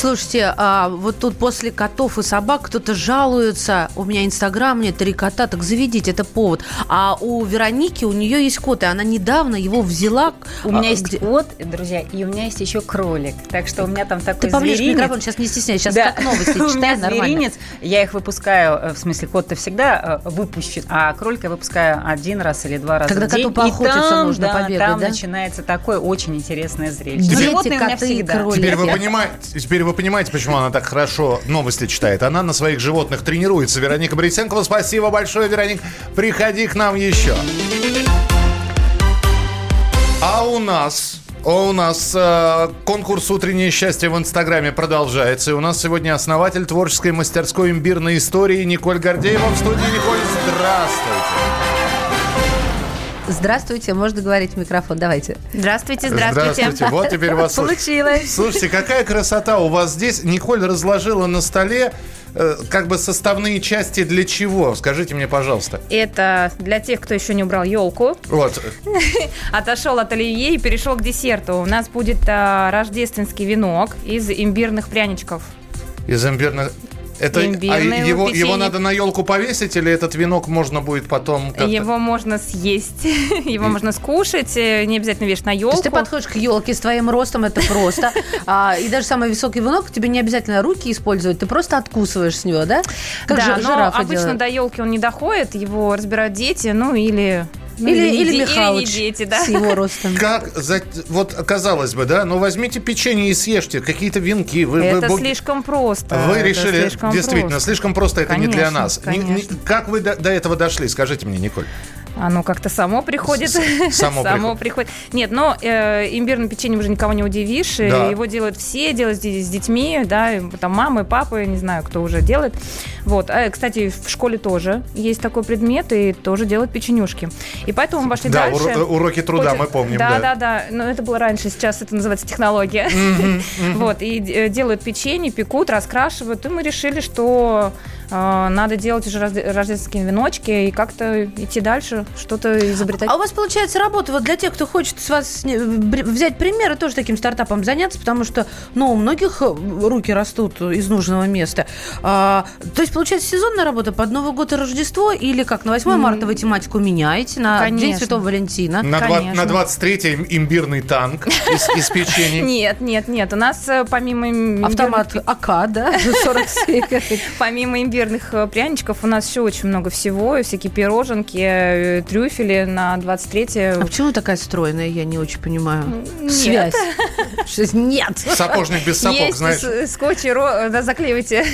Слушайте, а вот тут после котов и собак кто-то жалуется. У меня Инстаграм, мне три кота, так заведите, это повод. А у Вероники, у нее есть кот, и она недавно его взяла. У меня а, есть где- кот, друзья, и у меня есть еще кролик. Так что у меня там такой Ты поближе зверинец. микрофону, сейчас не стесняйся, сейчас Да. как новости У меня читай, нормально. зверинец, я их выпускаю, э, в смысле, кот-то всегда э, выпущен, а кролика я выпускаю один раз или два раза Когда в день. коту поохотиться там, можно да, побегать, там да? начинается такое очень интересное зрелище. Дети, Животные у меня коты и всегда. кролики. Теперь вы, понимаете, теперь вы понимаете, почему она так хорошо новости читает. Она на своих животных тренируется. Вероника Борисенкова, спасибо большое, Вероник. Приходи к нам еще. А у нас... а У нас э, конкурс «Утреннее счастье» в Инстаграме продолжается. И у нас сегодня основатель творческой мастерской имбирной истории Николь Гордеева в студии. Николь, здравствуйте. Здравствуйте, можно говорить в микрофон, давайте. Здравствуйте, Вот теперь вас. Получилось. Слушайте, какая красота у вас здесь. Николь разложила на столе э, как бы составные части для чего? Скажите мне, пожалуйста. Это для тех, кто еще не убрал елку, Вот. отошел от оливье и перешел к десерту. У нас будет а, рождественский венок из имбирных пряничков. Из имбирных... Это, а его, печенье. его надо на елку повесить или этот венок можно будет потом как-то- Его можно съесть, его можно скушать, э, не обязательно вешать на елку. ты подходишь к елке с твоим ростом, это просто. А, и даже самый высокий венок, тебе не обязательно руки использовать, ты просто откусываешь с него, да? Как да, но обычно до елки он не доходит, его разбирают дети, ну или... ну, Или, или де- Михалыч не дети, да. с его ростом. Как, за- вот казалось бы, да, ну возьмите печенье и съешьте, какие-то венки. Вы, вы Это бу- слишком просто. Вы это решили, слишком действительно, просто. слишком просто это не для Конечно, нас. Не- не- конечно. как вы до, до этого дошли? Скажите мне, Николь. Оно как-то само приходит. С- само приходит. Нет, но э, имбирным печеньем уже никого не удивишь. Да. Его делают все, делают с, с детьми, да, там мамы, папы, не знаю, кто уже делает. Вот. А, кстати, в школе тоже есть такой предмет, и тоже делают печенюшки. И поэтому мы пошли Да, дальше. уро- уроки труда Хоть- мы помним, Да, да. да, да. Но это было раньше, сейчас это называется технология. Вот. И э, делают печенье, пекут, раскрашивают. И мы решили, что надо делать уже рождественские веночки и как-то идти дальше, что-то изобретать. А у вас получается работа вот для тех, кто хочет с вас взять пример и тоже таким стартапом заняться, потому что, ну, у многих э, руки растут из нужного места. А, то есть получается сезонная работа под Новый год и Рождество или как на 8 марта вы тематику меняете на День Конечно. Святого Валентина? На, Конечно. на 23-й имбирный танк из, из печенья. Нет, нет, нет. У нас э, помимо им- Автомат АК, да, 47. помимо имбирных э, пряничков у нас еще очень много всего. и Всякие пироженки, э, трюфели на 23 А почему такая стройная, я не очень понимаю. Нет. Связь. Нет. Сапожник без сапог, Есть знаешь. с- скотч и ро- да, заклеивайте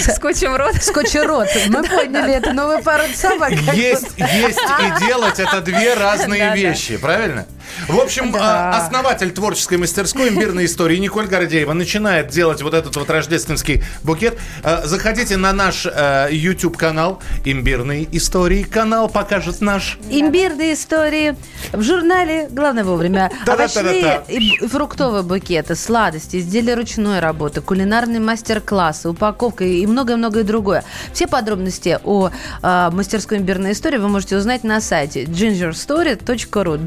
скотчем рот. Скотчерот. Мы поняли, это новая порода собак. Есть, есть и делать это две разные вещи, правильно? В общем, Да. а, основатель творческой мастерской имбирной истории Николь Гордеева начинает делать вот этот вот рождественский букет. А, Заходите на наш э, YouTube канал Имбирные истории. Канал покажет наш. Имбирные истории в журнале «Главное вовремя». Овощные и б- фруктовые букеты, сладости, изделия ручной работы, кулинарные мастер-классы, упаковка и многое-многое другое. Все подробности о а, мастерской имбирной истории вы можете узнать на сайте gingerstory.ru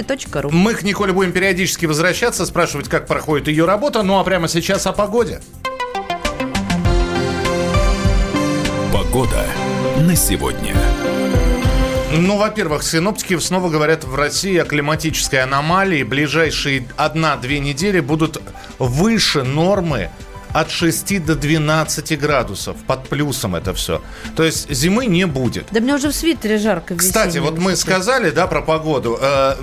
gingerstory.ru Мы к Николе будем периодически возвращаться, спрашивать, как проходит ее работа. Ну а прямо сейчас о погоде. Погода на сегодня. Ну, во-первых, синоптики снова говорят в России о климатической аномалии. Ближайшие одна-две недели будут выше нормы от 6 до 12 градусов. Под плюсом это все. То есть зимы не будет. Да мне уже в свитере жарко. Кстати, вот мы сказали, да, про погоду, э,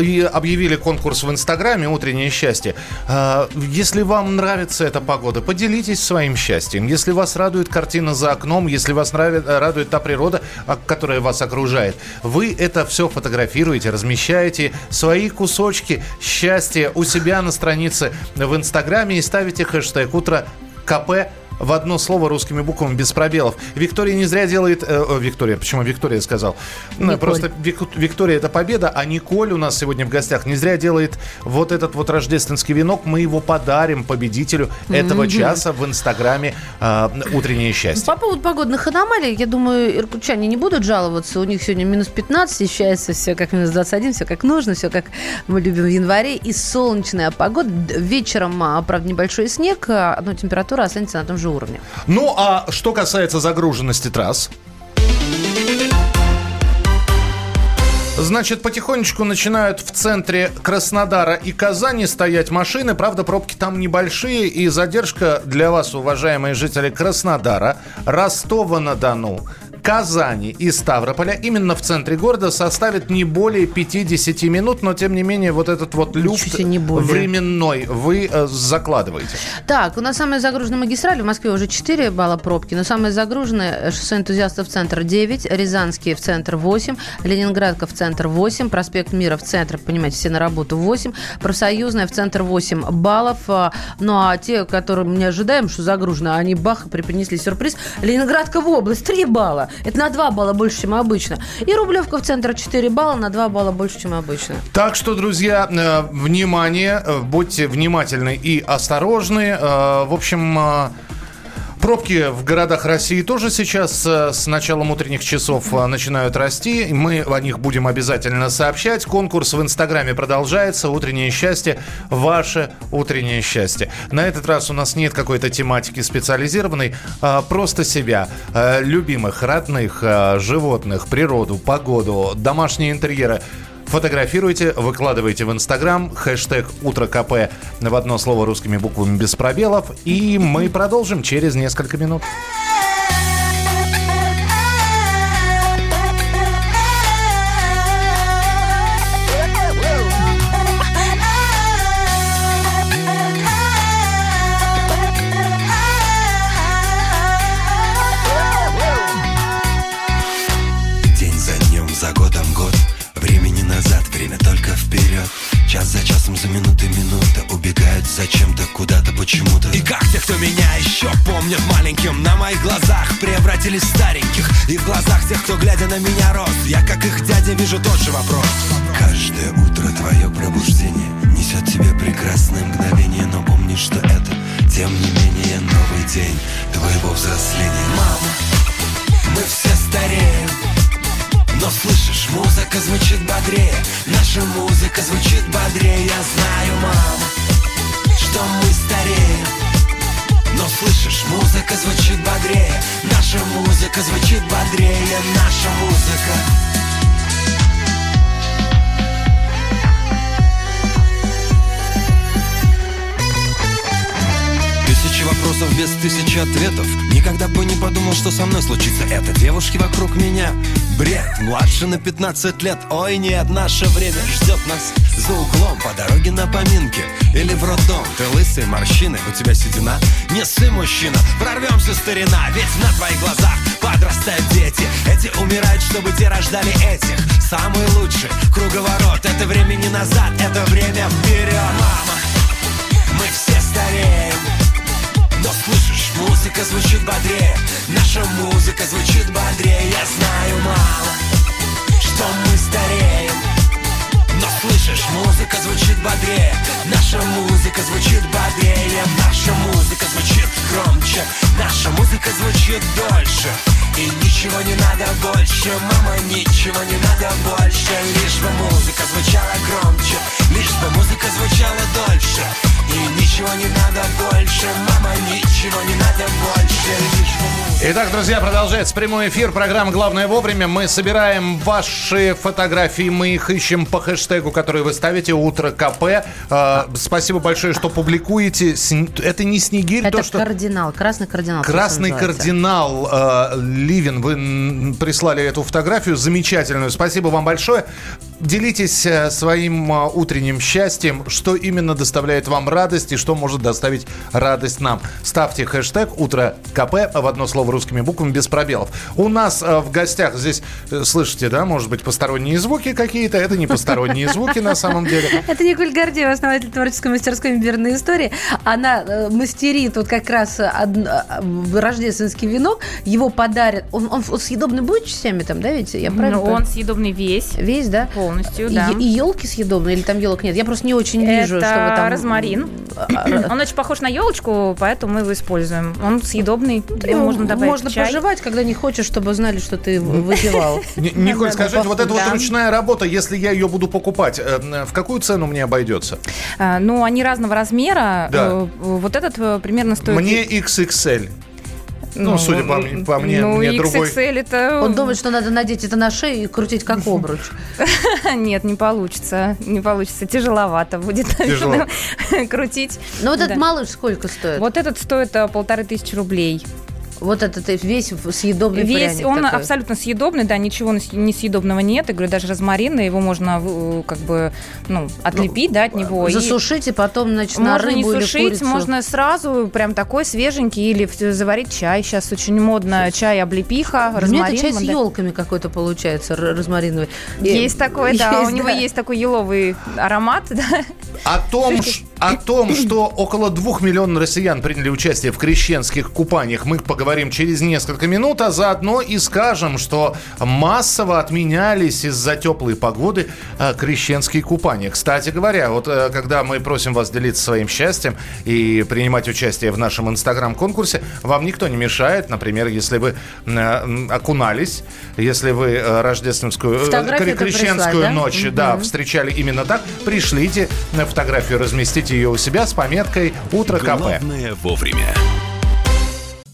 и объявили конкурс в Инстаграме «Утреннее счастье». Э, Если вам нравится эта погода, поделитесь своим счастьем. Если вас радует картина за окном, если вас э, радует та природа, а, которая вас окружает, вы это все фотографируете, размещаете свои кусочки счастья у себя на странице в Инстаграме и ставите хэштег «Утро КП в одно слово русскими буквами без пробелов. Виктория не зря делает... э, Виктория, почему Виктория сказал? Николь. Просто Вик- Виктория это победа, а Николь у нас сегодня в гостях не зря делает вот этот вот рождественский венок. Мы его подарим победителю этого часа в инстаграме э, «Утреннее счастье». По поводу погодных аномалий, я думаю, иркутчане не будут жаловаться. У них сегодня минус 15, ощущается все как минус 21, все как нужно, все как мы любим в январе. И солнечная погода. Вечером, а, правда, небольшой снег, а, но температура останется на том же уровне. Ну, а что касается загруженности трасс, Значит, потихонечку начинают в центре Краснодара и Казани стоять машины. Правда, пробки там небольшие. И задержка для вас, уважаемые жители Краснодара, Ростова-на-Дону, Казани и Ставрополя именно в центре города составит не более 50 минут, но тем не менее вот этот вот люфт не более. временной вы э, закладываете. Так, у нас самая загруженная магистраль. В Москве уже 4 балла пробки, но самая загруженная э, шоссе энтузиастов в центр 9, Рязанский в центр 8, Ленинградка в центр 8, проспект Мира в центр, понимаете, все на работу 8, Профсоюзная в центр 8 баллов. А, Ну а те, которые мы не ожидаем, что загружено, они бах, преподнесли сюрприз. Ленинградка в область 3 балла. Это на 2 балла больше, чем обычно. И Рублевка в центр 4 балла, на 2 балла больше, чем обычно. Так что, друзья, э, внимание, э, будьте внимательны и осторожны. Э, В общем, Пробки в городах России тоже сейчас э, с началом утренних часов э, начинают расти. Мы о них будем обязательно сообщать. Конкурс в Инстаграме продолжается. Утреннее счастье. Ваше утреннее счастье. На этот раз у нас нет какой-то тематики специализированной. а Просто себя, э, любимых, родных, животных, природу, погоду, домашние интерьеры. Фотографируйте, выкладывайте в Инстаграм, хэштег «Утро КП» в одно слово русскими буквами без пробелов. И мы продолжим через несколько минут. Кто меня еще помнят маленьким. На моих глазах превратились стареньких. И в глазах тех, кто глядя на меня рос. Я, как их дядя, вижу тот же вопрос. Каждое утро твое пробуждение Несет тебе прекрасное мгновение Но помни, что это, тем не менее, новый день Твоего взросления. Мама, мы все стареем. Но слышишь, музыка звучит бодрее. Наша музыка звучит бодрее Я знаю, мама, что мы стареем Но слышишь, музыка звучит бодрее. Наша музыка звучит бодрее. Наша музыка. Вопросов без тысячи ответов. Никогда бы не подумал, что со мной случится это. Девушки вокруг меня. Бред, младше на 15 лет. Ой, нет, наше время ждет нас За углом по дороге на поминки. Или в роддом Ты лысый, морщины, у тебя седина. Не сы, мужчина, прорвемся, старина. Ведь на твоих глазах подрастают дети. Эти умирают, чтобы те рождали этих. Самый лучший круговорот. Это времени назад, это время вперед. Мама, мы все стареем. Но слышишь, музыка звучит бодрее. Наша музыка звучит бодрее. Я знаю, мало, что мы стареем музыка звучит бодрее. Наша музыка звучит бодрее. Наша музыка звучит громче. Наша музыка звучит дольше. И ничего не надо больше Мама, ничего не надо больше. Лишь бы музыка звучала громче. Лишь бы музыка звучала дольше И ничего не надо больше Мама, ничего не надо больше Итак, друзья, продолжается прямой эфир. Программа «Главное вовремя». Мы собираем ваши фотографии. Мы их ищем по хэштегу, который вы ставите «Утро КП». А, спасибо большое, что публикуете. Это не снегирь, Это то, что... кардинал, красный кардинал. Красный кардинал э, Ливин, вы прислали эту фотографию замечательную. Спасибо вам большое. Делитесь э, своим э, утренним счастьем, что именно доставляет вам радость и что может доставить радость нам. Ставьте хэштег «Утро КП» в одно слово русскими буквами без пробелов. У нас э, в гостях здесь, слышите, да, может быть, посторонние звуки какие-то. Это не посторонние звуки на самом деле. Это Николь Гордеева, основатель творческой мастерской «Имбирные истории». Она мастерит вот как раз рождественский венок. Его подарят. Он, съедобный будет частями там, да, ведь? Я правильно Ну, он съедобный весь, Весь, да? Полностью, да. И, елки съедобные или там елок нет? Я просто не очень вижу, Это что вы там... розмарин. Он очень похож на елочку, поэтому мы его используем. Он съедобный, его можно добавить Можно в чай. пожевать, когда не хочешь, чтобы знали, что ты выпивал. Николь, скажите, вот эта вот Да. ручная работа, если я ее буду покупать, э, в какую цену мне обойдется? А, Ну, они разного размера. Да. Э, Вот этот э, примерно стоит... Мне XXL. Ну, судя по мне- по мне, ну, мне XXL другой. это... Он думает, что надо надеть это на шею и крутить как обруч. Нет, не получится. Не получится. Тяжеловато будет крутить. Ну вот этот малыш сколько стоит? Вот этот стоит э, полторы тысячи рублей. Вот этот весь съедобный Весь пряник он такой. абсолютно съедобный, да, ничего не съ- несъедобного нет. Я говорю, даже розмарина, его можно э, как бы ну, отлепить, да, от него. и Засушить и потом, значит, на можно не рыбу или сушить, курицу. можно сразу прям такой свеженький или заварить чай. Сейчас очень модно чай облепиха, Мне розмарин. это чай с манда- елками какой-то получается, розмариновый. И- Есть такой, да, у него да. есть такой еловый аромат, да. О том, о том, что около двух миллионов россиян приняли участие в крещенских купаниях, мы поговорим через несколько минут, а заодно и скажем, что массово отменялись из-за теплой погоды э, крещенские купания. Кстати говоря, вот э, когда мы просим вас делиться своим счастьем и принимать участие в нашем инстаграм-конкурсе, вам никто не мешает, например, если вы э, окунались, если вы рождественскую, Фотографию крещенскую прислать, да? ночь, да, встречали именно так, пришлите на фотографию, разместите ее у себя с пометкой «Утро КП». Главное вовремя.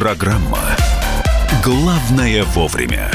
Программа «Главное вовремя».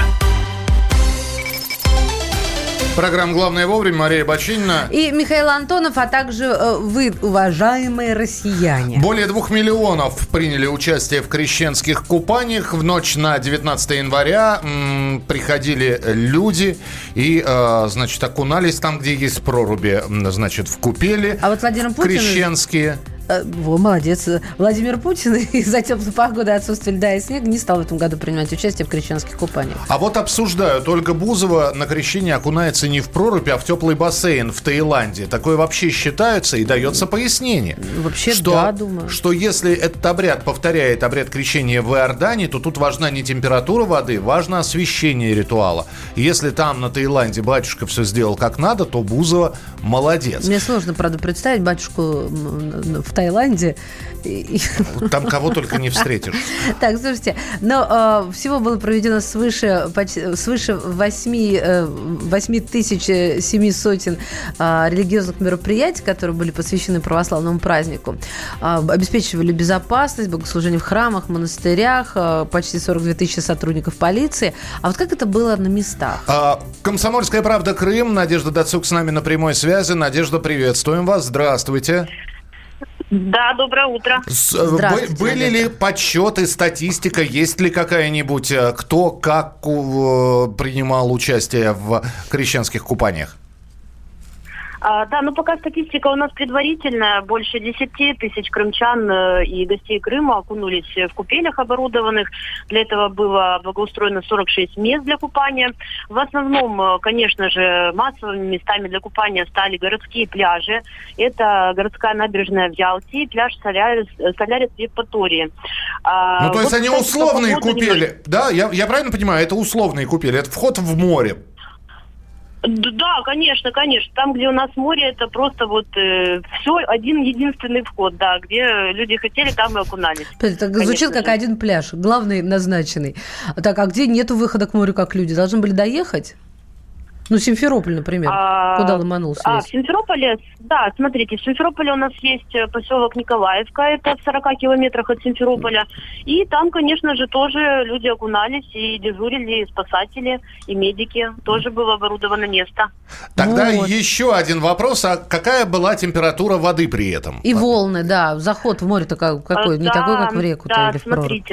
Программа «Главное вовремя». Мария Бочинина. И Михаил Антонов, а также э, вы, уважаемые россияне. Более двух миллионов приняли участие в крещенских купаниях. В ночь на 19 января м, приходили люди и, э, значит, окунались там, где есть проруби, значит, в купели. А вот Владимир Путин... Крещенские. Э, Во, молодец. Владимир Путин из-за теплой погоды, отсутствия льда и снега не стал в этом году принимать участие в крещенских купаниях. А вот обсуждают, Ольга Бузова на крещение окунается не в прорубь, а в теплый бассейн в Таиланде. Такое вообще считается и дается пояснение. Вообще, что, да, думаю. Что если этот обряд повторяет обряд крещения в Иордании, то тут важна не температура воды, важно освещение ритуала. Если там на Таиланде батюшка все сделал как надо, то Бузова молодец. Мне сложно, правда, представить батюшку в Таиланде. Там кого только не встретишь. Так, слушайте, но э, всего было проведено свыше, свыше 8, э, 8 тысяч э, семи сотен э, религиозных мероприятий, которые были посвящены православному празднику. Обеспечивали безопасность, богослужение в храмах, монастырях, почти 42 тысячи сотрудников полиции. А вот как это было на местах? А, Комсомольская правда Крым. Надежда Дацук с нами на прямой связи. Надежда, приветствуем вас. Здравствуйте. Да, доброе утро. С- э, Здравствуйте, бы- Были ли подсчеты, статистика, есть ли какая-нибудь, э, кто как э, принимал участие в крещенских купаниях? А, да, ну пока статистика у нас предварительная. Больше 10 тысяч крымчан э, и гостей Крыма окунулись в купелях оборудованных. Для этого было благоустроено 46 мест для купания. В основном, э, конечно же, массовыми местами для купания стали городские пляжи. Это городская набережная в Ялте и пляж Солярис, Солярис в Евпатории. А, ну, то есть вот, они кстати, условные купели, немножко- да? Я, я правильно понимаю, это условные купели, это вход в море. Да, конечно, конечно. Там, где у нас море, это просто вот все один единственный вход, да, где люди хотели, там и окунались. Это Конечно звучит как же. один пляж, главный назначенный. Так, а где нету выхода к морю, как люди? Должны были доехать? Ну, Симферополь, например. А, Куда ломанулся А, в? Симферополе, да, смотрите, в Симферополе у нас есть э, поселок Николаевка, это в 40 километрах от Симферополя. И там, конечно же, тоже люди окунались и дежурили, и спасатели, и медики. Тоже было оборудовано место. Тогда Вот. еще один вопрос, а какая была температура воды при этом? И волны, да. Заход в море такой, какой? Э, Не да, такой, как в реку Да, или в прорубь.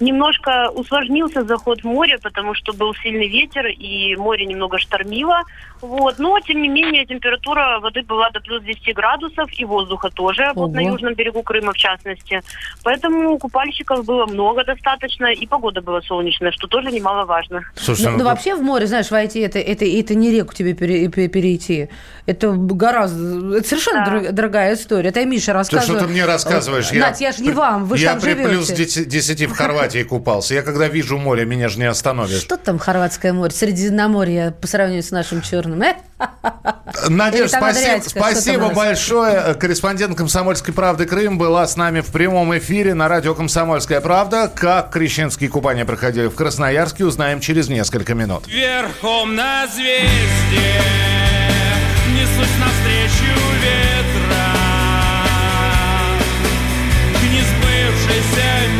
Немножко усложнился заход в море, потому что был сильный ветер и море немного штормило. Вот. Но, тем не менее, температура воды была до плюс 10 градусов и воздуха тоже, вот на Ого. южном берегу Крыма в частности. Поэтому купальщиков было много достаточно, и погода была солнечная, что тоже немаловажно. Слушайте, Ну, ну, вообще в море, знаешь, войти, это, это, это не реку тебе пере- пере- перейти. Это гораздо... Это совершенно Да. дор- дорогая история. Это я Миша Ты рассказываю. что ты мне рассказываешь? Надь, я ж не при- вам, вы ж Я там при живете. плюс 10, 10 в Хорватии купался. Я когда вижу море, меня же не остановишь. Что там Хорватское море? Средиземноморье по сравнению с нашим черным. Э? Надежда, спасибо, спасибо большое. Корреспондент «Комсомольской правды» Крым была с нами в прямом эфире на радио «Комсомольская правда». Как крещенские купания проходили в Красноярске, узнаем через несколько минут. Верхом на звезде Несусь навстречу ветра К несбывшейся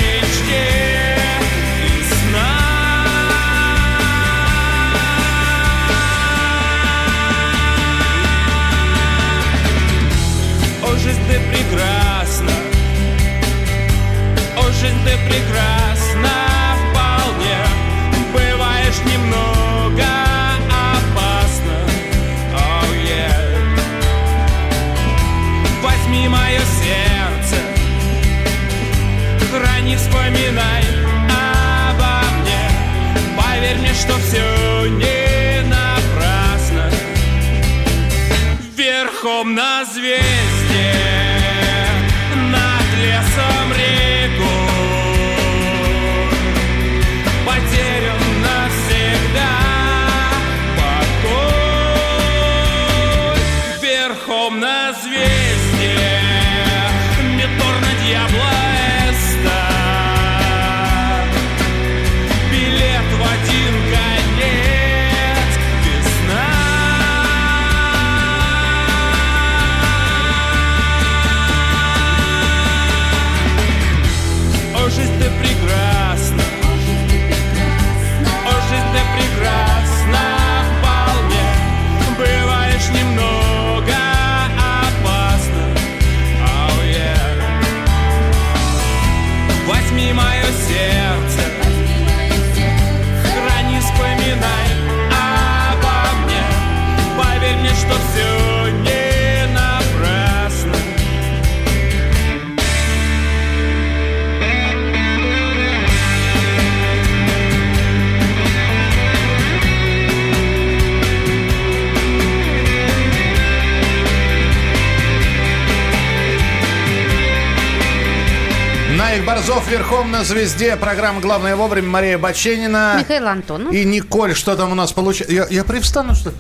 ты прекрасна О, жизнь ты прекрасна вполне. Бываешь немного опасно. Oh, yeah. Возьми мое сердце. Храни, вспоминай на звезде. Программа «Главное вовремя». Мария Баченина. Михаил Антонов. И Николь, что там у нас получается? Я, я привстану, что ли?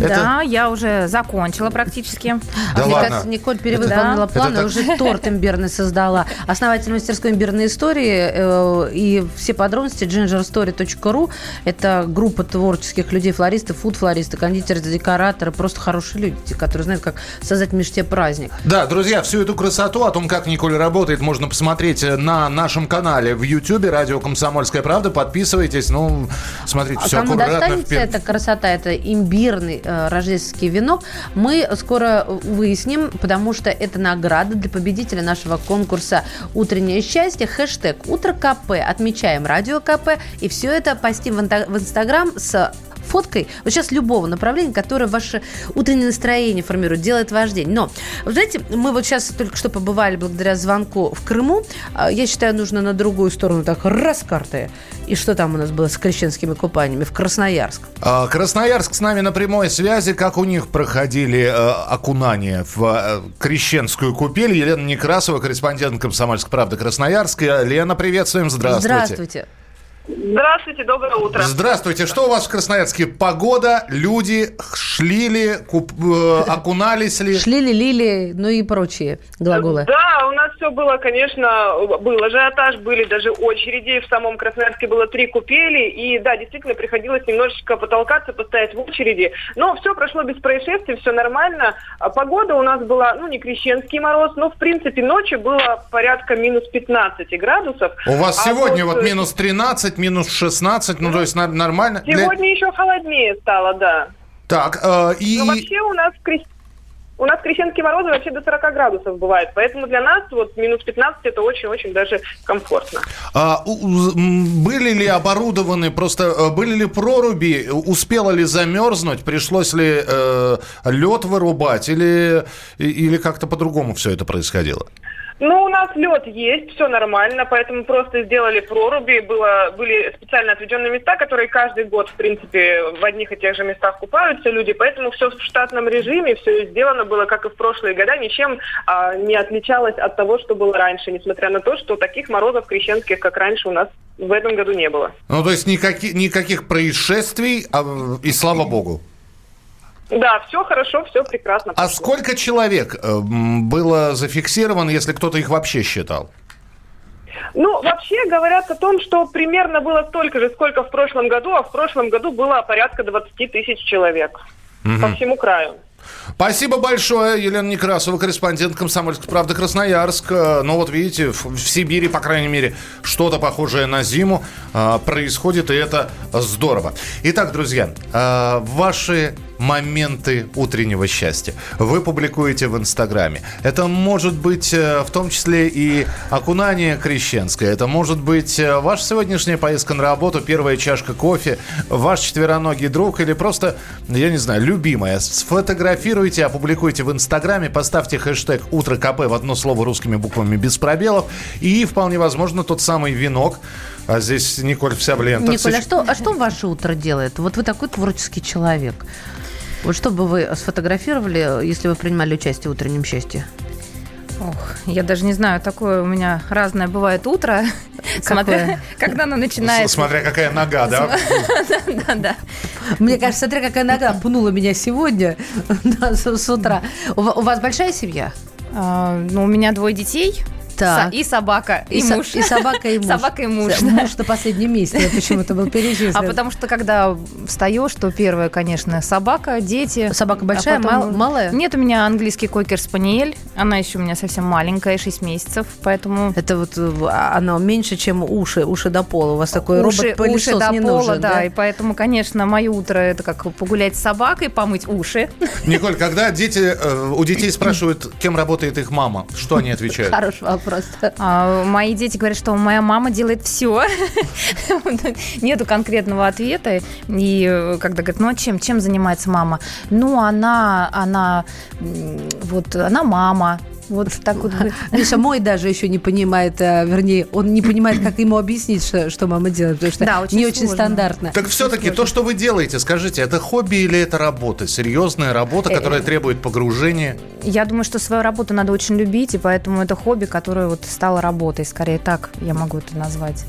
Это- Да, я уже закончила практически. Да Мне ладно. кажется, Николь перевыполнила Это- планы, это уже торт имбирный создала. Основатель мастерской имбирной истории э, и все подробности gingerstory.ru. Это группа творческих людей, флористы, фуд-флористы, кондитеры, декораторы, просто хорошие люди, которые знают, как создать в мечте праздник. Да, друзья, всю эту красоту о том, как Николь работает, можно посмотреть э, на нашем канале в Ютьюбе «Радио Комсомольская правда». Подписывайтесь. Ну, смотрите, А все кому аккуратно. достанется впер- эта красота, это имбирный э, рождественский венок, мы скоро выясним, потому что это награда для победителя нашего конкурса «Утреннее счастье». Хэштег «Утро КП». Отмечаем «Радио КП». И все это постим в Инстаграм с фоткой, вот сейчас любого направления, которое ваше утреннее настроение формирует, делает ваш день. Но, вы знаете, мы вот сейчас только что побывали благодаря звонку в Крыму. А, Я считаю, нужно на другую сторону так раз карты. И что там у нас было с крещенскими купаниями? В Красноярск. А, Красноярск с нами на прямой связи. Как у них проходили э, окунания в э, крещенскую купель? Елена Некрасова, корреспондент «Комсомольской правды» Красноярска. Лена, приветствуем. Здравствуйте. Здравствуйте. Здравствуйте, доброе утро. Здравствуйте. Что у вас в Красноярске? Погода, люди шли ли, куп- э, окунались ли? Шли ли, лили, ну и прочие глаголы. Да, у нас все было, конечно, был ажиотаж, были даже очереди. В самом Красноярске было три купели. И да, действительно, приходилось немножечко потолкаться, постоять в очереди. Но все прошло без происшествий, все нормально. А Погода у нас была, ну, не крещенский мороз, но, в принципе, ночью было порядка минус 15 градусов. У вас А сегодня вот э, минус 13, минус 16, ну то есть нормально. Для- Сегодня еще холоднее стало, да. Так, э, и... Но вообще у нас Крещ- у нас крещенские морозы вообще до 40 градусов бывает. Поэтому для нас вот минус 15 это очень-очень даже комфортно. А, были ли оборудованы, просто э, были ли проруби, успело ли замерзнуть, пришлось ли э, лед вырубать или, или как-то по-другому все это происходило? Ну, у нас лед есть, все нормально, поэтому просто сделали проруби. Было, были специально отведенные места, которые каждый год, в принципе, в одних и тех же местах купаются люди. Поэтому все в штатном режиме, все сделано было, как и в прошлые года, ничем а, не отличалось от того, что было раньше, несмотря на то, что таких морозов крещенских, как раньше, у нас в этом году не было. Ну, то есть никаких, никаких происшествий, а, и слава богу. Да, все хорошо, все прекрасно. А сколько человек э, было зафиксировано, если кто-то их вообще считал? Ну, вообще говорят о том, что примерно было столько же, сколько в прошлом году, а в прошлом году было порядка 20 тысяч человек по всему краю. Спасибо большое, Елена Некрасова, корреспондент «Комсомольской правды» Красноярск. Э, Ну вот видите, в, Сибири, по крайней мере, что-то похожее на зиму э, происходит, и это здорово. Итак, друзья, э, ваши моменты утреннего счастья вы публикуете в Инстаграме. Это может быть в том числе и окунание крещенское, это может быть ваша сегодняшняя поездка на работу, первая чашка кофе, ваш четвероногий друг или просто, я не знаю, любимая. Сфотографируйте, опубликуйте в Инстаграме, поставьте хэштег «Утро КП» в одно слово русскими буквами без пробелов. И вполне возможно тот самый венок. А здесь Николь вся в лентах. Николь, а что, а что ваше утро делает? Вот вы такой творческий человек. Вот что бы вы сфотографировали, если вы принимали участие в утреннем счастье? Ох, я даже не знаю, такое у меня разное бывает утро, смотря, когда оно начинается. Смотря какая нога, да? Да, да. Мне кажется, смотря какая нога пнула меня сегодня с, утра. У вас большая семья? А, Ну, у меня двое детей. Так. Со- И собака, и, со- муж. и собака, и муж. Собака и муж. С- Муж на последнем месте почему-то был перечислен. А потому что, когда встаешь, то первое, конечно, собака, дети. Собака большая, А потом- мал- малая? Нет, у меня английский койкер-спаниель. Она еще у меня совсем маленькая, 6 месяцев, поэтому... Это вот э, оно меньше, чем уши, уши до пола. У вас такой уши, робот-пылесос уши до не пола, нужен, да, да? и поэтому, конечно, мое утро это как погулять с собакой, помыть уши. Николь, когда дети, э, у детей спрашивают, кем работает их мама, что они отвечают? Хороший вопрос. А, мои дети говорят, что моя мама делает все. Нету конкретного ответа. И э, когда говорят, ну а чем, чем занимается мама? Ну, она, она, вот, она мама. Вот так вот. Миша мой даже еще не понимает, а, вернее, он не понимает, как ему объяснить, что, что мама делает, потому что Да, очень не очень сложно. стандартно. Так все-таки то, что вы делаете, скажите, это хобби или это работа? Серьезная работа, которая требует погружения? Я думаю, что свою работу надо очень любить, и поэтому это хобби, которое вот стало работой. Скорее так я могу это назвать.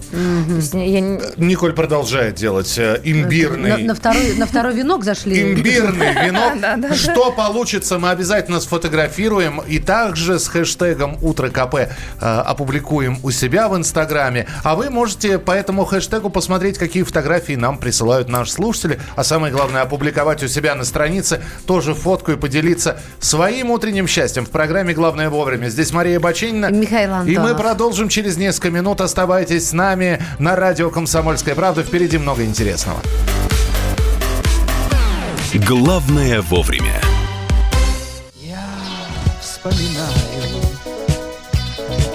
Есть я Николь продолжает делать э, На, имбирный... на второй, на второй венок зашли. Имбирный венок. Что получится, мы обязательно сфотографируем. И также с хэштегом «Утро КП» э, опубликуем у себя в Инстаграме. А вы можете по этому хэштегу посмотреть, какие фотографии нам присылают наши слушатели. А самое главное, опубликовать у себя на странице тоже фотку и поделиться своим утренним счастьем в программе «Главное вовремя». Здесь Мария Баченина. Михаил И мы Антонов. продолжим через несколько минут. Оставайтесь с нами на радио «Комсомольская правда». Впереди много интересного. Главное вовремя. Вспоминаю,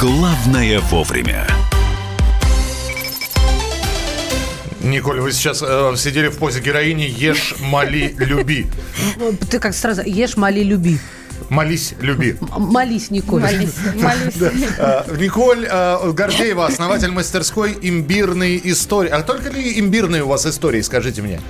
«Главное вовремя». Николь, вы сейчас э, сидели в позе героини «Ешь, моли, люби». Ты как сразу ешь, моли, люби. Молись, люби. Молись, Николь. Молись, молись. Э, Николь э, Гордеева, основатель мастерской имбирной истории. А только ли имбирные у вас истории, скажите мне?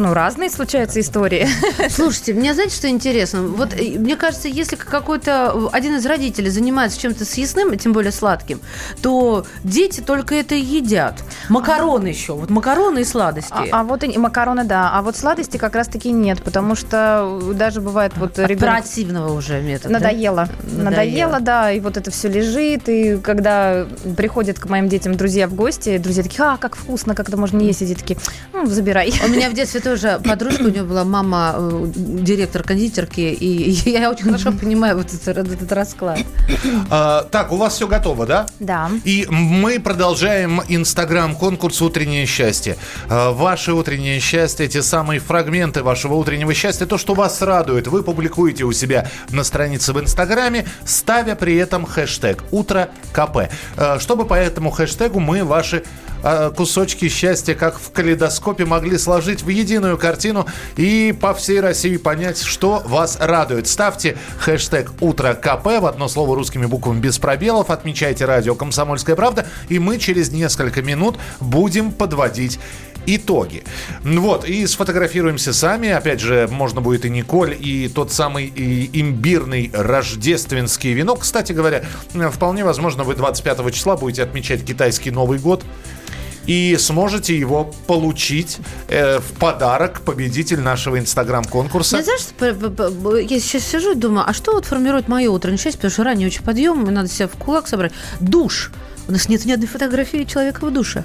Ну, разные случаются истории. Слушайте, мне знаете, что интересно? Вот э, мне кажется, если какой-то один из родителей занимается чем-то съестным, тем более сладким, то дети только это и едят. Макароны еще. Вот макароны и сладости. А, а вот и макароны, да. А вот сладости как раз-таки нет, потому что даже бывает вот ребенок... Оперативного уже метода. Надоело. Надоело. Надоело, да, и вот это все лежит, и когда приходят к моим детям друзья в гости, друзья такие, а, как вкусно, как это можно есть, и дети такие, ну, забирай. У меня в детстве тоже подружка, у нее была мама э, директор кондитерки, и я очень хорошо понимаю вот этот, этот расклад. А, так, у вас все готово, да? Да. И мы продолжаем инстаграм-конкурс «Утреннее счастье». А, Ваше утреннее счастье, те самые фрагменты вашего утреннего счастья, то, что вас радует, вы публикуете у себя на странице в инстаграме, ставя при этом хэштег «Утро КП». А, Чтобы по этому хэштегу мы ваши кусочки счастья, как в калейдоскопе, могли сложить в единую картину и по всей России понять, что вас радует. Ставьте хэштег «Утро КП» в одно слово русскими буквами без пробелов, отмечайте радио «Комсомольская правда», и мы через несколько минут будем подводить итоги. Вот, и сфотографируемся сами. Опять же, можно будет и Николь, и тот самый и имбирный рождественский венок. Кстати говоря, вполне возможно, вы 25 числа будете отмечать китайский Новый год и сможете его получить э, в подарок победитель нашего инстаграм-конкурса. Я знаешь, я сейчас сижу и думаю, а что вот формирует мое утреннее счастье, потому что ранний очень подъем, надо себя в кулак собрать. Душ. У нас нет ни одной фотографии человека в душе.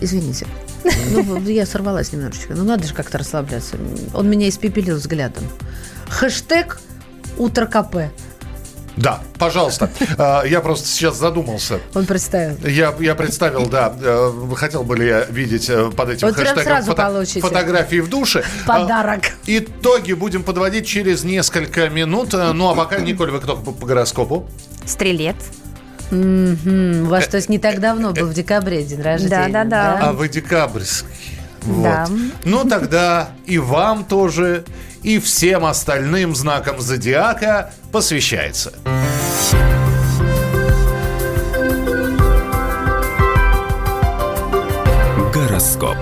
Извините. Ну, я сорвалась немножечко. Ну, надо же как-то расслабляться. Он меня испепелил взглядом. Хэштег «Утро КП». Да, пожалуйста. А, Я просто сейчас задумался. Он представил. Я, я представил, да, э, хотел бы ли я видеть э, под этим Вот хэштегом сразу получите. фотографии в душе. Подарок. А, Итоги будем подводить через несколько минут. Э, Ну, а пока, Николь, вы кто по, по гороскопу? Стрелец. Мгм. У вас, то есть, не так давно был в декабре день рождения. Да-да-да. А вы декабрьский. Вот. Да. Ну, тогда и вам тоже, и всем остальным знакам зодиака посвящается. Гороскоп.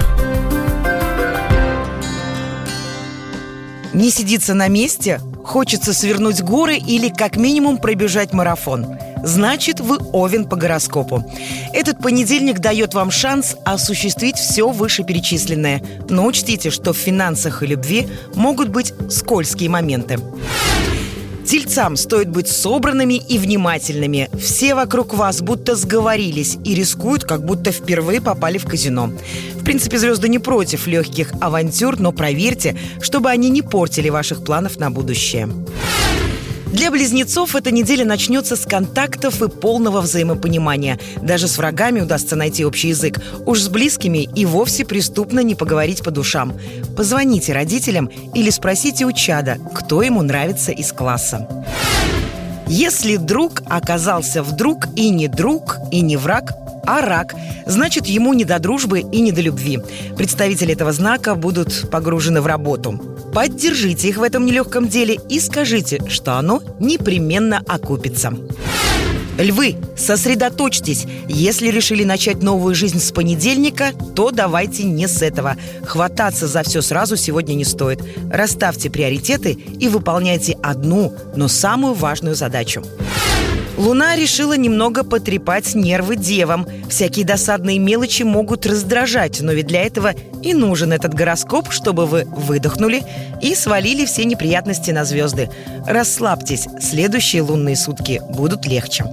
Не сидится на месте? Хочется свернуть горы или как минимум пробежать марафон. Значит, вы овен по гороскопу. Этот понедельник дает вам шанс осуществить все вышеперечисленное. Но учтите, что в финансах и любви могут быть скользкие моменты. Тельцам стоит быть собранными и внимательными. Все вокруг вас будто сговорились и рискуют, как будто впервые попали в казино. В принципе, звезды не против легких авантюр, но проверьте, чтобы они не портили ваших планов на будущее. Для близнецов эта неделя начнется с контактов и полного взаимопонимания. Даже с врагами удастся найти общий язык. Уж с близкими и вовсе преступно не поговорить по душам. Позвоните родителям или спросите у чада, кто ему нравится из класса. Если друг оказался вдруг и не друг, и не враг, а рак, значит, ему не до дружбы и не до любви. Представители этого знака будут погружены в работу. Поддержите их в этом нелегком деле и скажите, что оно непременно окупится. Львы, сосредоточьтесь. Если решили начать новую жизнь с понедельника, то давайте не с этого. Хвататься за все сразу сегодня не стоит. Расставьте приоритеты и выполняйте одну, но самую важную задачу. Луна решила немного потрепать нервы девам. Всякие досадные мелочи могут раздражать, но ведь для этого и нужен этот гороскоп, чтобы вы выдохнули и свалили все неприятности на звезды. Расслабьтесь, следующие лунные сутки будут легче.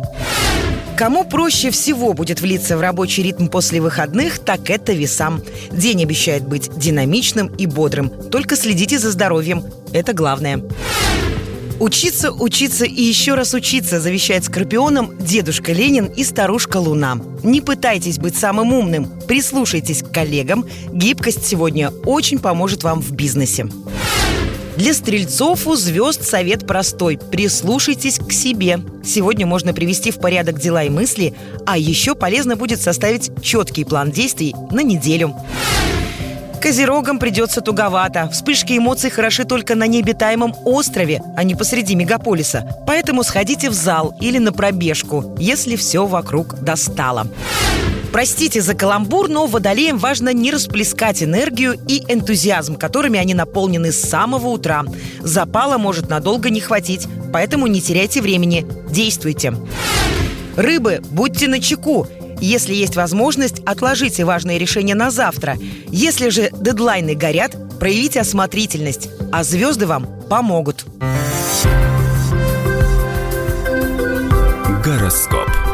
Кому проще всего будет влиться в рабочий ритм после выходных, так это весам. День обещает быть динамичным и бодрым. Только следите за здоровьем. Это главное. Учиться, учиться и еще раз учиться, завещает Скорпионам дедушка Ленин и старушка Луна. Не пытайтесь быть самым умным, прислушайтесь к коллегам. Гибкость сегодня очень поможет вам в бизнесе. Для стрельцов у звезд совет простой. Прислушайтесь к себе. Сегодня можно привести в порядок дела и мысли, а еще полезно будет составить четкий план действий на неделю. Козерогам придется туговато. Вспышки эмоций хороши только на необитаемом острове, а не посреди мегаполиса. Поэтому сходите в зал или на пробежку, если все вокруг достало. Простите за каламбур, но водолеям важно не расплескать энергию и энтузиазм, которыми они наполнены с самого утра. Запала может надолго не хватить, поэтому не теряйте времени, действуйте. Рыбы, будьте начеку. Если есть возможность, отложите важные решения на завтра. Если же дедлайны горят, проявите осмотрительность, а звезды вам помогут. Гороскоп.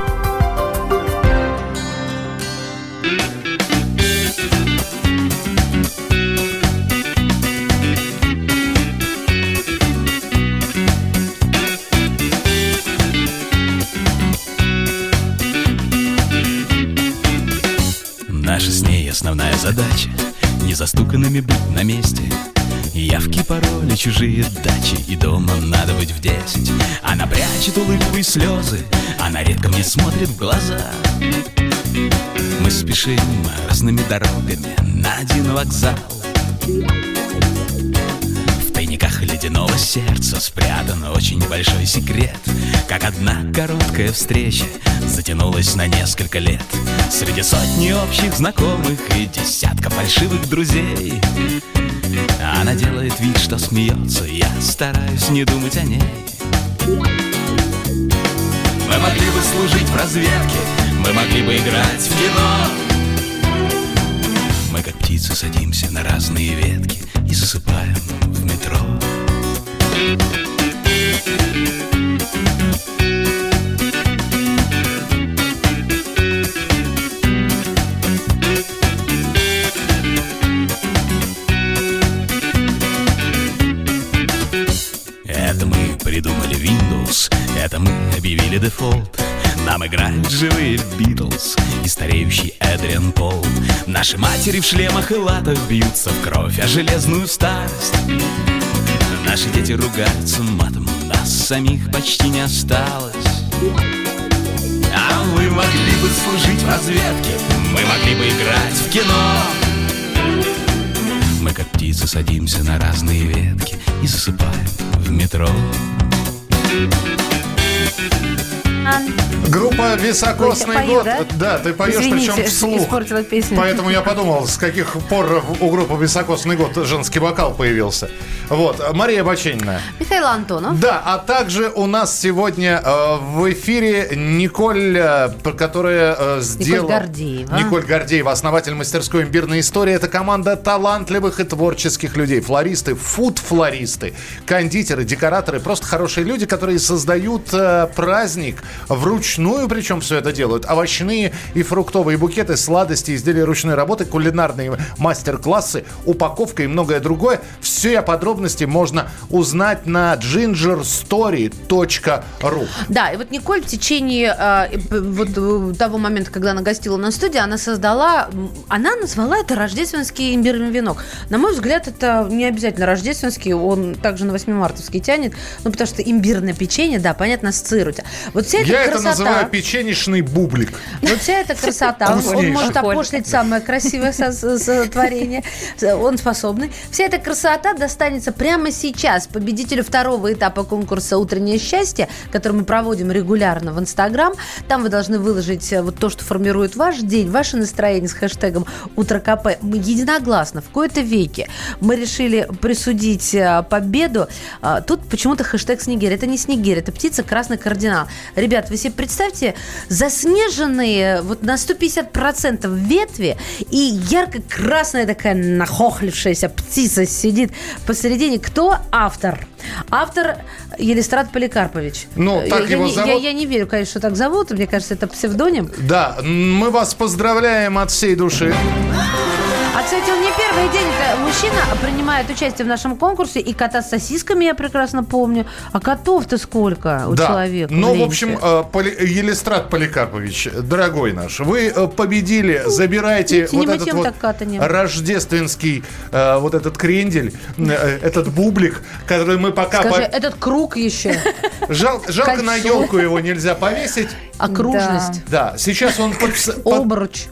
Основная задача Незастуканными быть на месте. Явки, пароли, чужие дачи И дома надо быть в десять. Она прячет улыбку и слезы Она редко мне смотрит в глаза. Мы спешим разными дорогами На один вокзал Тайниках ледяного сердца Спрятан очень большой секрет. Как одна короткая встреча Затянулась на несколько лет. Среди сотни общих знакомых И десятка фальшивых друзей. Она делает вид, что смеется Я стараюсь не думать о ней. Мы могли бы служить в разведке Мы могли бы играть в кино. Мы как птицы садимся на разные ветки И засыпаем в метро Это мы придумали Windows, это мы объявили дефолт. Нам играют живые Битлз и стареющий Эдриан Пол. Наши матери в шлемах и латах бьются в кровь, а железную старость. Наши дети ругаются матом, нас самих почти не осталось. А мы могли бы служить в разведке, мы могли бы играть в кино. Мы как птицы садимся на разные ветки и засыпаем в метро. Группа «Високосный Ой, пою, год». да? Да, ты поешь, Извините, причем вслух. испортила песню. Поэтому я подумал, с каких пор у группы «Високосный год» женский вокал появился. Вот, Мария Баченина. Михаил Антонов. Да, а также у нас сегодня э, в эфире Николь, э, которая э, сделала... Гордеева. Николь Гордеева, основатель мастерской «Имбирная история». Это команда талантливых и творческих людей. Флористы, фуд-флористы, кондитеры, декораторы. Просто хорошие люди, которые создают э, праздник вручную, причем все это делают. Овощные и фруктовые букеты, сладости, изделия ручной работы, кулинарные мастер-классы, упаковка и многое другое. Все подробности можно узнать на gingerstory.ru. Да, и вот Николь в течение э, вот э, того момента, когда она гостила на студии, она создала, она назвала это рождественский имбирный венок. На мой взгляд, это не обязательно рождественский, он также на 8 мартовский тянет, ну, потому что имбирное печенье, да, понятно, ассоциируется. Вот вся эта эта Я это красота. называю печенечный бублик. Вот вся эта красота, он, может опошлить самое красивое со- со- сотворение, он способный. Вся эта красота достанется прямо сейчас победителю второго этапа конкурса «Утреннее счастье», который мы проводим регулярно в Инстаграм. Там вы должны выложить э, вот то, что формирует ваш день, ваше настроение с хэштегом «Утро КП». Мы единогласно в кои-то веке мы решили присудить э, победу. А, Тут почему-то хэштег «Снегирь». Это не Снегирь, это птица красный кардинал. Ребят, вы себе представьте, заснеженные вот на 150% ветви и ярко-красная такая нахохлившаяся птица сидит посередине. Кто автор? Автор Елистрат Поликарпович. Ну, Э, так я, его не, зовут? Я, я не верю, конечно, что так зовут. Мне кажется, это псевдоним. Да, мы вас поздравляем от всей души. А, кстати, он не первый день. Мужчина принимает участие в нашем конкурсе. И кота с сосисками я прекрасно помню. А котов-то сколько у да. человека? Ну, в Гляньте. общем, э, Поли- Елистрат Поликарпович, дорогой наш, вы э, победили, забирайте вот этот вот рождественский, э, вот этот крендель, э, этот бублик, который мы пока... Скажи, по- этот круг еще. Жал- жалко на елку его нельзя повесить. Окружность. Да, сейчас он Обруч.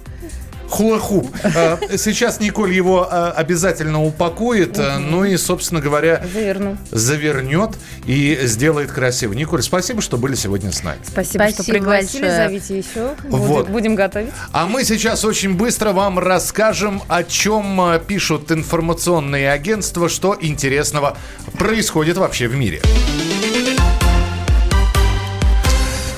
Хула-хуп. Э, Сейчас Николь его э, обязательно упакует, э, ну и, собственно говоря, Заверну. завернет и сделает красиво. Николь, спасибо, что были сегодня с нами. Спасибо, что пригласили. большое. Зовите еще. Вот. Будем, готовить. А мы сейчас очень быстро вам расскажем, о чем пишут информационные агентства, что интересного происходит вообще в мире.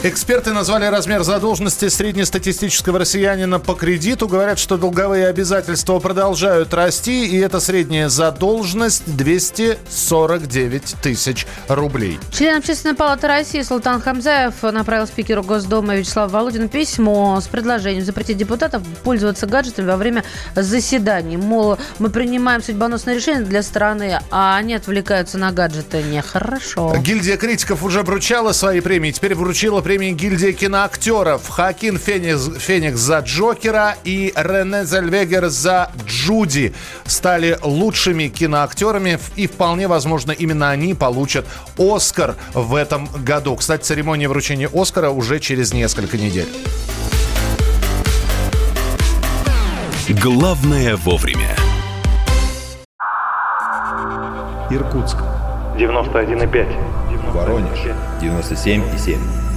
Эксперты назвали размер задолженности среднестатистического россиянина по кредиту. Говорят, что долговые обязательства продолжают расти, и эта средняя задолженность 249 тысяч рублей. Член Общественной палаты России Султан Хамзаев направил спикеру Госдумы Вячеславу Володину письмо с предложением запретить депутатов пользоваться гаджетами во время заседаний. Мол, мы принимаем судьбоносное решение для страны, а они отвлекаются на гаджеты. Нехорошо. Гильдия критиков уже вручала свои премии. Теперь вручила премии гильдия киноактеров. Хакин Феникс, Феникс за Джокера и Рене Зельвегер за Джуди стали лучшими киноактерами. И вполне возможно, именно они получат Оскар в этом году. Кстати, церемония вручения Оскара уже через несколько недель. Главное вовремя. Иркутск. 91,5. Воронеж. 97,7.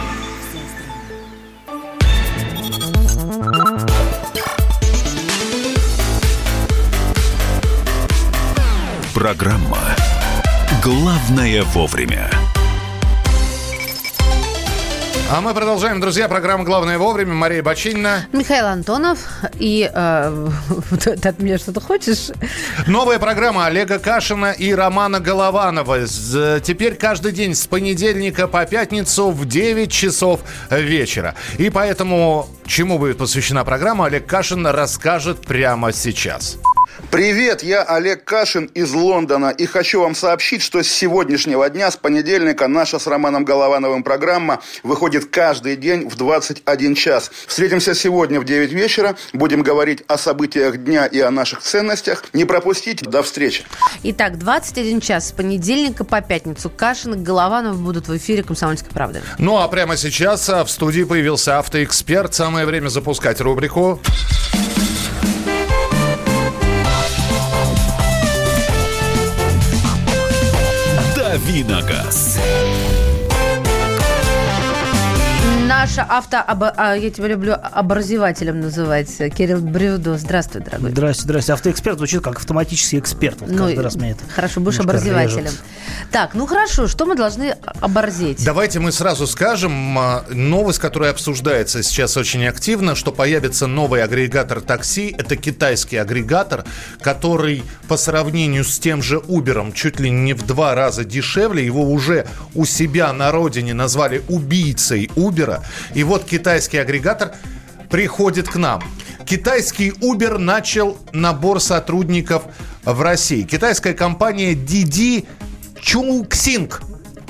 Программа «Главное вовремя». А мы продолжаем, друзья. Программа «Главное вовремя». Мария Бочинина. Михаил Антонов и... э, ты от меня что-то хочешь? Новая программа Олега Кашина и Романа Голованова. Теперь каждый день с понедельника по пятницу в 9 часов вечера. И поэтому, чему будет посвящена программа, Олег Кашин расскажет прямо сейчас. Привет, я Олег Кашин из Лондона и хочу вам сообщить, что с сегодняшнего дня, с понедельника, наша с Романом Головановым программа выходит каждый день в 21 час. Встретимся сегодня в 9 вечера, будем говорить о событиях дня и о наших ценностях. Не пропустите, до встречи. Итак, 21 час с понедельника по пятницу. Кашин и Голованов будут в эфире «Комсомольской правды». Ну а прямо сейчас а, в студии появился автоэксперт. Самое время запускать рубрику. Давиногаз. Наша авто... а, я тебя люблю образователем называть. Кирилл Бревдо. Здравствуй, дорогой. Здрасте, здрасте. Автоэксперт звучит как автоматический эксперт. Вот Ну, каждый раз меня это Хорошо, будешь образователем. режет. Так, ну хорошо, что мы должны оборзеть? Давайте мы сразу скажем а, новость, которая обсуждается сейчас очень активно, что появится новый агрегатор такси. Это китайский агрегатор, который по сравнению с тем же Uber чуть ли не в два раза дешевле. Его уже у себя на родине назвали убийцей Uber. И вот китайский агрегатор приходит к нам. Китайский Uber начал набор сотрудников в России. Китайская компания Didi Chungxing,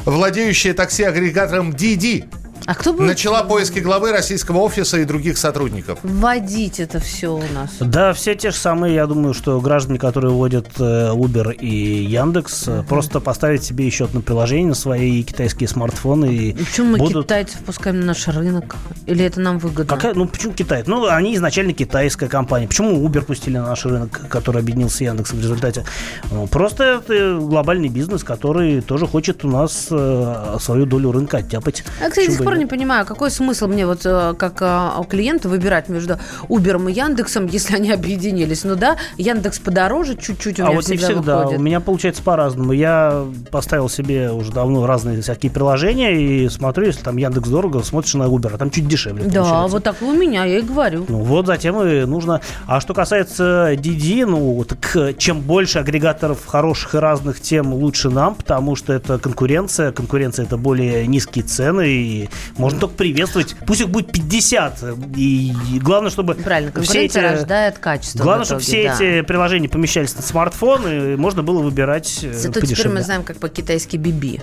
владеющая такси-агрегатором Didi, А кто будет начала поиски главы российского офиса и других сотрудников. вводить это все у нас? Да, все те же самые, я думаю, что граждане, которые вводят э, Uber и Яндекс, э, просто поставить себе счетное приложение на свои китайские смартфоны и Почему мы будут... китайцев пускаем на наш рынок? Или это нам выгодно? Какая, ну почему Китай? Ну, они изначально китайская компания. Почему Uber пустили на наш рынок, который объединился с Яндексом в результате? Ну, просто это глобальный бизнес, который тоже хочет у нас э, свою долю рынка оттяпать. Я, кстати, пор не понимаю, какой смысл мне вот э, как э, клиенту выбирать между Uber и Яндексом, если они объединились. Ну да, Яндекс подороже чуть-чуть у А меня вот не всегда, всегда. выходит. У меня получается по-разному. Я поставил себе уже давно разные всякие приложения и смотрю, если там Яндекс дорого, смотришь на Uber, а там чуть дешевле Да, получается. вот так у меня, я и говорю. Ну вот затем и нужно. А что касается DD, ну так чем больше агрегаторов хороших и разных, тем лучше нам, потому что это конкуренция. Конкуренция это более низкие цены, и можно только приветствовать. Пусть их будет 50. И, главное, чтобы Правильно, все эти... рождает качество. Главное, чтобы все да. эти приложения помещались на смартфон, и можно было выбирать э, Зато теперь подешевле. мы знаем, как по-китайски биби.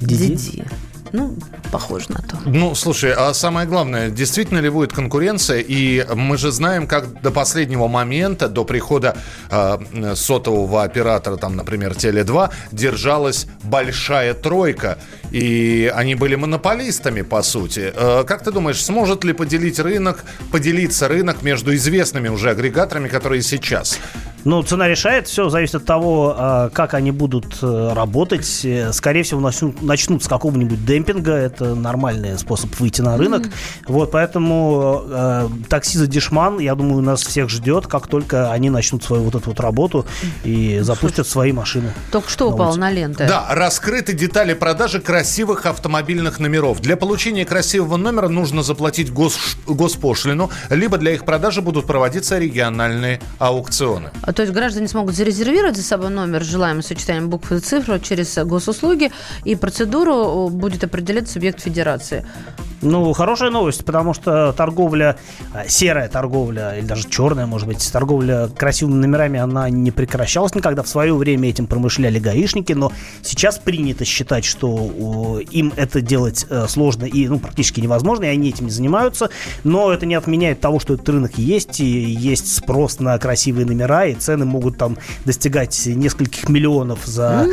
Диди? Диди. Ну, похоже на то. Ну, слушай, а самое главное, действительно ли будет конкуренция? И мы же знаем, как до последнего момента, до прихода э, сотового оператора, там, например, Теле2, держалась большая тройка. И они были монополистами, по сути. Э, как ты думаешь, сможет ли поделить рынок, поделиться рынок между известными уже агрегаторами, которые сейчас? Ну, цена решает, все зависит от того, а, как они будут э, работать. Э, Скорее всего, начнут, начнут с какого-нибудь демпинга, это нормальный способ выйти на рынок. Вот, поэтому э, такси за дешман, я думаю, нас всех ждет, как только они начнут свою вот эту вот работу и запустят свои машины. Только что упал на ленты. Да, раскрыты детали продажи красивых автомобильных номеров. Для получения красивого номера нужно заплатить гос- госпошлину, либо для их продажи будут проводиться региональные аукционы. А, То есть граждане смогут зарезервировать за собой номер с желаемым сочетанием букв и цифр через госуслуги, и процедуру будет определять субъект федерации. Ну, хорошая новость, потому что торговля, э, серая торговля, или даже черная, может быть, торговля красивыми номерами, она не прекращалась никогда. В свое время этим промышляли гаишники, но сейчас принято считать, что им это делать э, сложно и ну, практически невозможно, и они этим не занимаются. Но это не отменяет того, что этот рынок есть, и есть спрос на красивые номера, и цены могут там достигать нескольких миллионов за,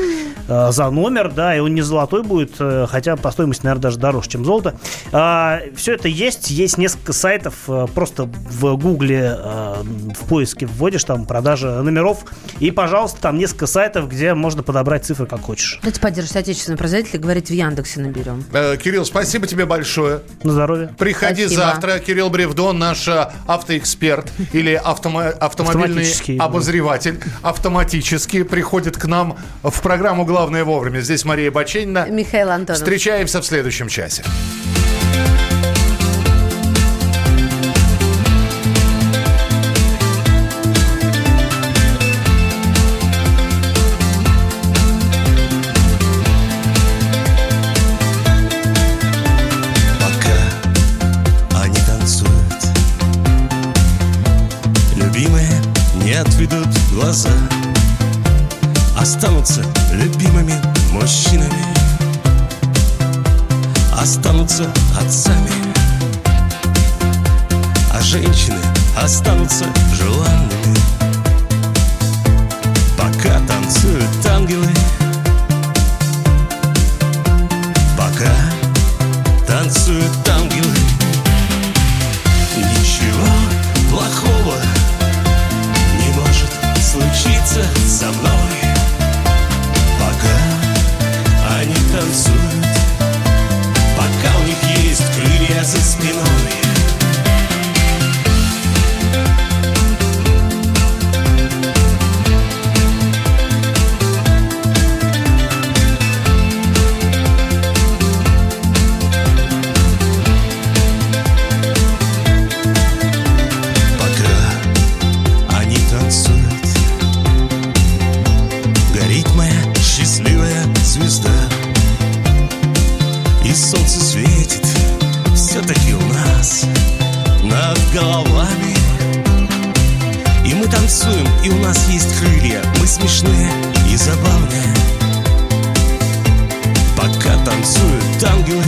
э, за номер, да, и он не золотой будет, хотя по стоимости, наверное, даже дороже, чем золото. все это есть, есть несколько сайтов, э, просто в гугле э, в поиске вводишь там продажа номеров, и, пожалуйста, там несколько сайтов, где можно подобрать цифры как хочешь. Давайте поддержать отечественного производителя, говорить в Яндексе наберем. Э, Кирилл, спасибо тебе большое. На здоровье. Приходи Спасибо. завтра. Кирилл Бревдон, наш автоэксперт или автомо- автомобильный обозреватель, автоматически приходит к нам в программу «Главное вовремя». Здесь Мария Баченина. Михаил Антонов. Встречаемся в следующем часе. Головами. И мы танцуем, и у нас есть крылья. Мы смешные и забавные. Пока танцуют ангелы.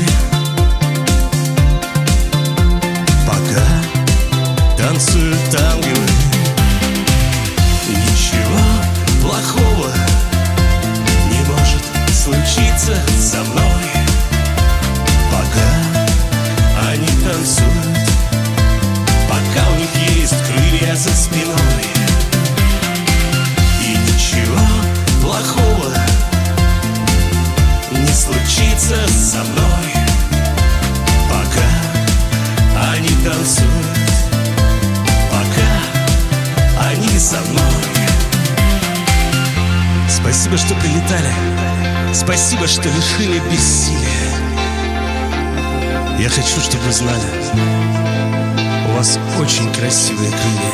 Пока танцуют ангелы. Ничего плохого не может случиться со мной. Пока они танцуют. Пока у них есть крылья за спиной. И ничего плохого не случится со мной. Пока они танцуют. Пока они со мной. Спасибо, что прилетали. Спасибо, что лишили бессилия Я хочу, чтобы вы знали У вас очень красивые крылья.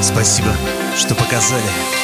Спасибо, что показали